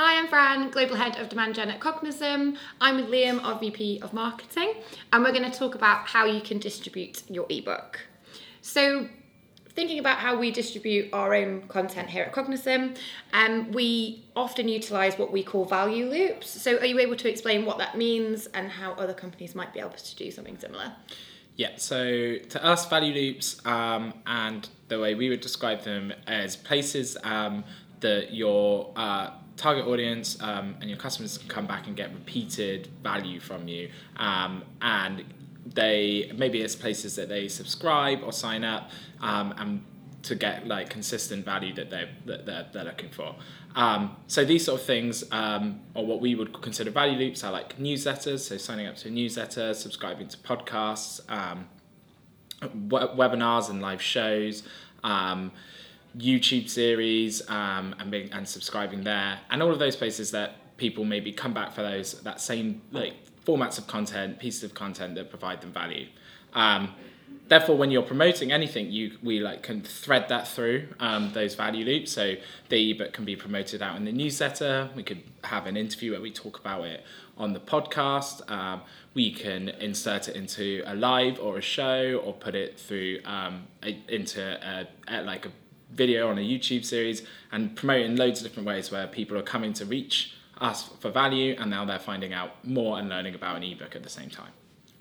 Hi, I'm Fran, Global Head of Demand Gen at Cognism. I'm with Liam, our VP of Marketing, and we're going to talk about how you can distribute your ebook. So, thinking about how we distribute our own content here at Cognism, um, we often utilise what we call value loops. So, are you able to explain what that means and how other companies might be able to do something similar? Yeah, so to us, value loops um, and the way we would describe them as places um, that your uh, target audience um, and your customers can come back and get repeated value from you. Um, and they maybe it's places that they subscribe or sign up um, and to get like consistent value that they're that they're, they're looking for. Um, so these sort of things, um, or what we would consider value loops, are like newsletters. So signing up to a newsletter, subscribing to podcasts, um, webinars and live shows. YouTube series um, and being, and subscribing there, and all of those places that people maybe come back for those that same like formats of content, pieces of content that provide them value. Um, therefore, when you're promoting anything, you we like can thread that through um, those value loops. So the ebook can be promoted out in the newsletter. We could have an interview where we talk about it on the podcast. Um, we can insert it into a live or a show, or put it through um, a, into a, like a video on a YouTube series, and promote in loads of different ways where people are coming to reach us for value, and now they're finding out more and learning about an ebook at the same time.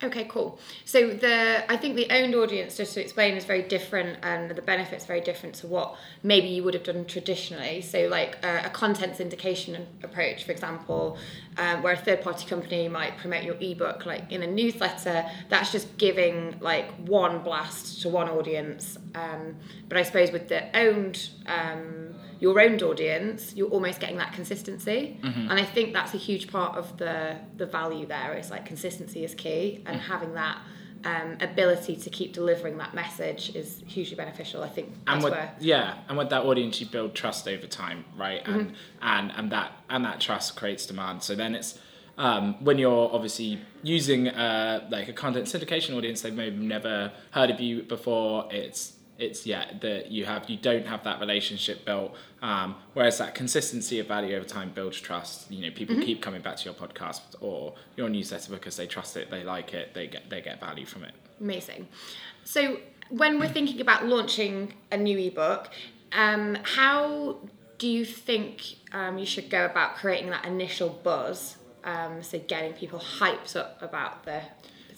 Okay, cool. So the I think the owned audience, just to explain, is very different, and the benefits very different to what maybe you would have done traditionally. So like a, a content syndication approach, for example, um, where a third party company might promote your ebook like in a newsletter. That's just giving like one blast to one audience. Um, but I suppose with the owned um, your own audience, you're almost getting that consistency. Mm-hmm. And I think that's a huge part of the the value there. It's like consistency is key, and mm-hmm. having that um, ability to keep delivering that message is hugely beneficial. I think and with, where... yeah, and with that audience, you build trust over time, right? And mm-hmm. and and that and that trust creates demand. So then it's um, when you're obviously using uh, like a content syndication audience, they've maybe never heard of you before. It's it's yeah that you have you don't have that relationship built um, whereas that consistency of value over time builds trust. You know people mm-hmm. keep coming back to your podcast or your newsletter because they trust it they like it they get they get value from it. Amazing. So when we're thinking about launching a new ebook um, how do you think um, you should go about creating that initial buzz um, so getting people hyped up about the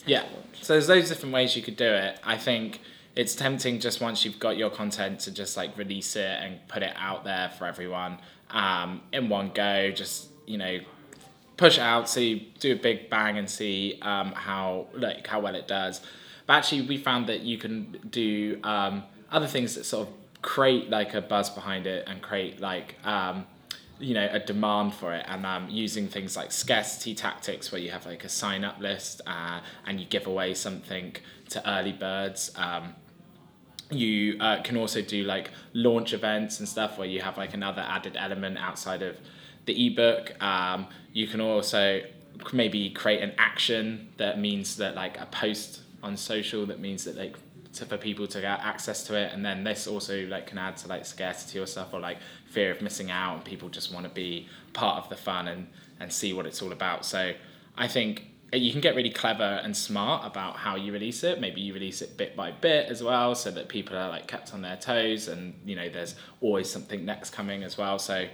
yeah. launch? so there's those different ways you could do it. I think it's tempting just once you've got your content to just like release it and put it out there for everyone um, in one go. Just you know, push out, see, do a big bang, and see um, how like how well it does. But actually, we found that you can do um, other things that sort of create like a buzz behind it and create like um, you know a demand for it. And um, using things like scarcity tactics where you have like a sign up list uh, and you give away something to early birds um, you uh, can also do like launch events and stuff where you have like another added element outside of the ebook. Um, you can also maybe create an action that means that like a post on social that means that like to, for people to get access to it. And then this also like can add to like scarcity or stuff or like fear of missing out and people just want to be part of the fun and and see what it's all about. So i think you can get really clever and smart about how you release it. Maybe you release it bit by bit as well so that people are like kept on their toes and you know there's always something next coming as well. So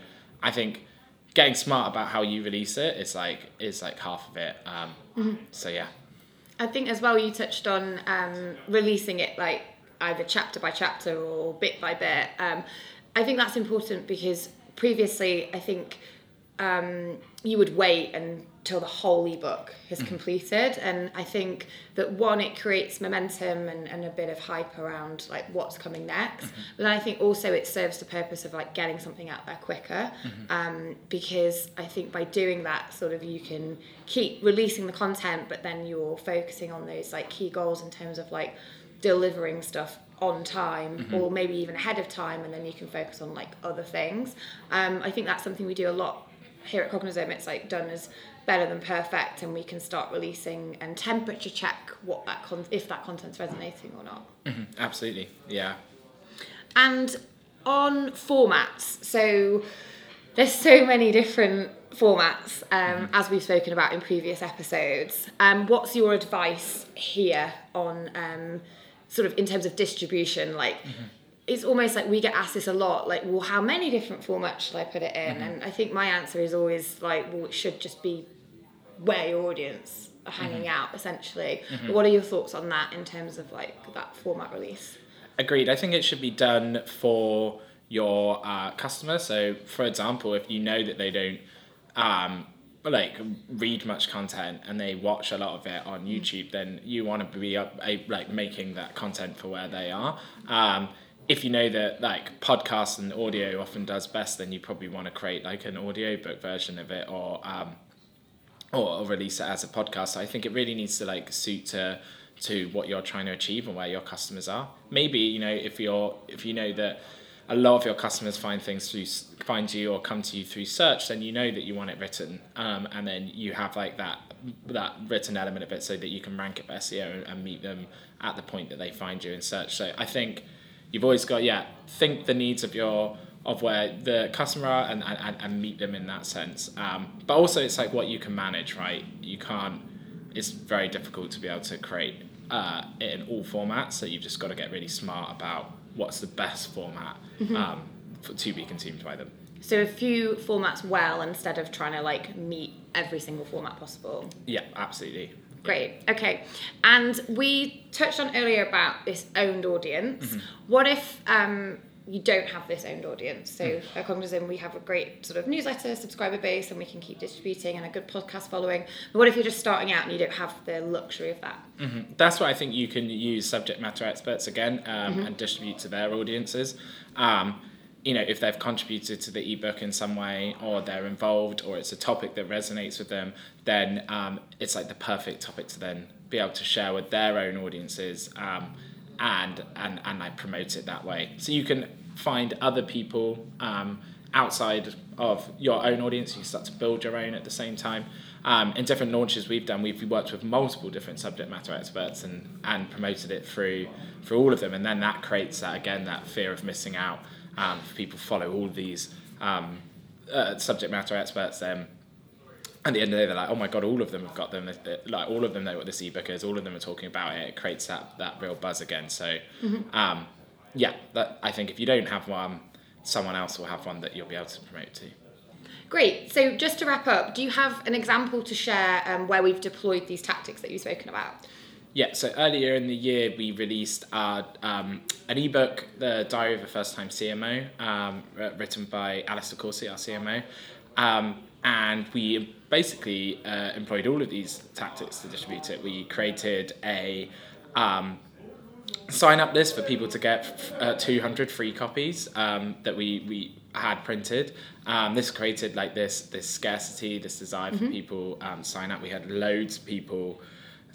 i think getting smart about how you release it is like is like half of it. Um, mm-hmm. so yeah I think as well you touched on um, releasing it like either chapter by chapter or bit by bit. Um, I think that's important because previously I think um, you would wait until the whole ebook is mm. completed and i think that one it creates momentum and, and a bit of hype around like what's coming next mm-hmm. but i think also it serves the purpose of like getting something out there quicker mm-hmm. um, because i think by doing that sort of you can keep releasing the content but then you're focusing on those like key goals in terms of like delivering stuff on time mm-hmm. or maybe even ahead of time and then you can focus on like other things um, i think that's something we do a lot here at Cognism, it's like done as better than perfect, and we can start releasing and temperature check what that con- if that content's resonating or not. Mm-hmm. Absolutely, yeah. And on formats, so there's so many different formats um, as we've spoken about in previous episodes. Um, what's your advice here on um, sort of in terms of distribution? Like, it's almost like we get asked this a lot. Like, well, how many different formats should I put it in? And I think my answer is always like, well, it should just be where your audience are hanging out, essentially. What are your thoughts on that in terms of like that format release? Agreed. I think it should be done for your uh, customer. So, for example, if you know that they don't um, like read much content and they watch a lot of it on YouTube, then you want to be up, a, like making that content for where they are. Um, if you know that like podcasts and audio often does best, then you probably want to create like an audio book version of it or um, or, or release it as a podcast. So I think it really needs to like suit to to what you're trying to achieve and where your customers are. Maybe you know if you're if you know that a lot of your customers find things through find you or come to you through search, then you know that you want it written, um, and then you have like that that written element of it so that you can rank it for SEO and, and meet them at the point that they find you in search. So I think you've always got yeah think the needs of your of where the customer are and, and, and meet them in that sense. Um, but also it's like what you can manage right? You can't it's very difficult to be able to create uh, it in all formats. So you've just got to get really smart about what's the best format um, for, to be consumed by them. So a few formats well instead of trying to like meet every single format possible. yeah absolutely Great. Okay. And we touched on earlier about this owned audience. What if um, you don't have this owned audience? So at Cognism, we have a great sort of newsletter subscriber base, and we can keep distributing and a good podcast following. But what if you're just starting out and you don't have the luxury of that? that's why I think you can use subject matter experts again um, and distribute to their audiences. Um, you know, if they've contributed to the ebook in some way, or they're involved, or it's a topic that resonates with them, then um, it's like the perfect topic to then be able to share with their own audiences um, and and and like promote it that way. So you can find other people um, outside of your own audience. You start to build your own at the same time. Um, in different launches we've done, we've worked with multiple different subject matter experts and, and promoted it through through all of them, and then that creates that again that fear of missing out. Um, if people follow all these um, uh, subject matter experts, then at the end of the day, they're like, oh my god, all of them have got them. They- they- Like all of them know what this ebook is. All of them are talking about it. It creates that that real buzz again. So, um, yeah, that I think if you don't have one, someone else will have one that you'll be able to promote to. Great. So just to wrap up, do you have an example to share um, where we've deployed these tactics that you've spoken about? Yeah, so earlier in the year, we released our, um, an ebook, The Diary of a First Time CMO, um, written by Alice de Courcy, our CMO. Um, and we basically uh, employed all of these tactics to distribute it. We created a um, sign up list for people to get uh, 200 free copies um, that we, we had printed. Um, this created like this this scarcity, this desire for people um, sign up. We had loads of people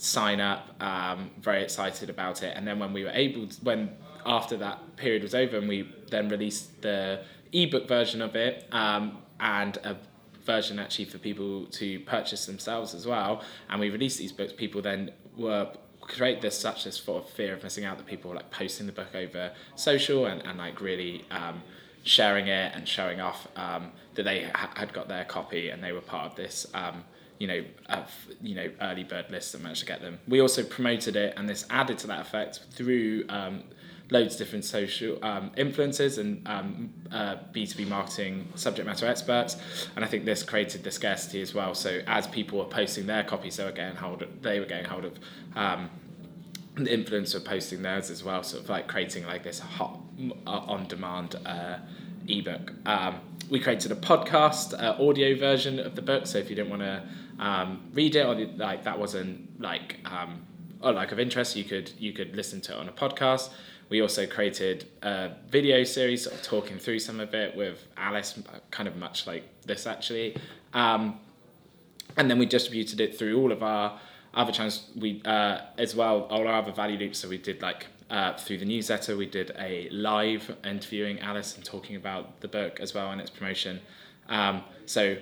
sign up, um, very excited about it. And then when we were able, to, when after that period was over, and we then released the ebook version of it um, and a version actually for people to purchase themselves as well. And we released these books. People then were create this such this sort of fear of missing out that people were like posting the book over social and, and like really um, sharing it and showing off um, that they ha- had got their copy and they were part of this um, you know of you know early bird list that managed to get them we also promoted it and this added to that effect through um, loads of different social um, influencers and um, uh, B2B marketing subject matter experts. And I think this created the scarcity as well. So as people were posting their copies, they were getting hold of, they were getting hold of um, the influencer posting theirs as well, sort of like creating like this hot uh, on demand uh, ebook. Um, we created a podcast uh, audio version of the book, so if you didn't want to um, read it or like that wasn't like um, or like of interest, you could you could listen to it on a podcast. We also created a video series, sort of talking through some of it with Alice, kind of much like this actually. Um, and then we distributed it through all of our other channels we uh, as well all our other value loops so we did like uh, through the newsletter we did a live interviewing alice and talking about the book as well and its promotion um, so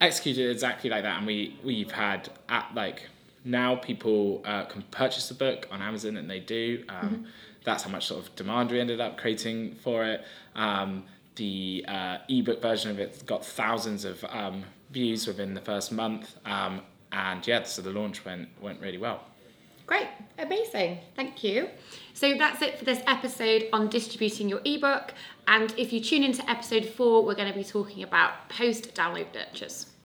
executed exactly like that and we we've had at like now people uh, can purchase the book on amazon and they do um, that's how much sort of demand we ended up creating for it um, the uh, ebook version of it got thousands of um, views within the first month. Um, and yeah, so the launch went went really well. Great, amazing, thank you. So that's it for this episode on distributing your ebook. And if you tune into episode four, we're going to be talking about post download nurtures.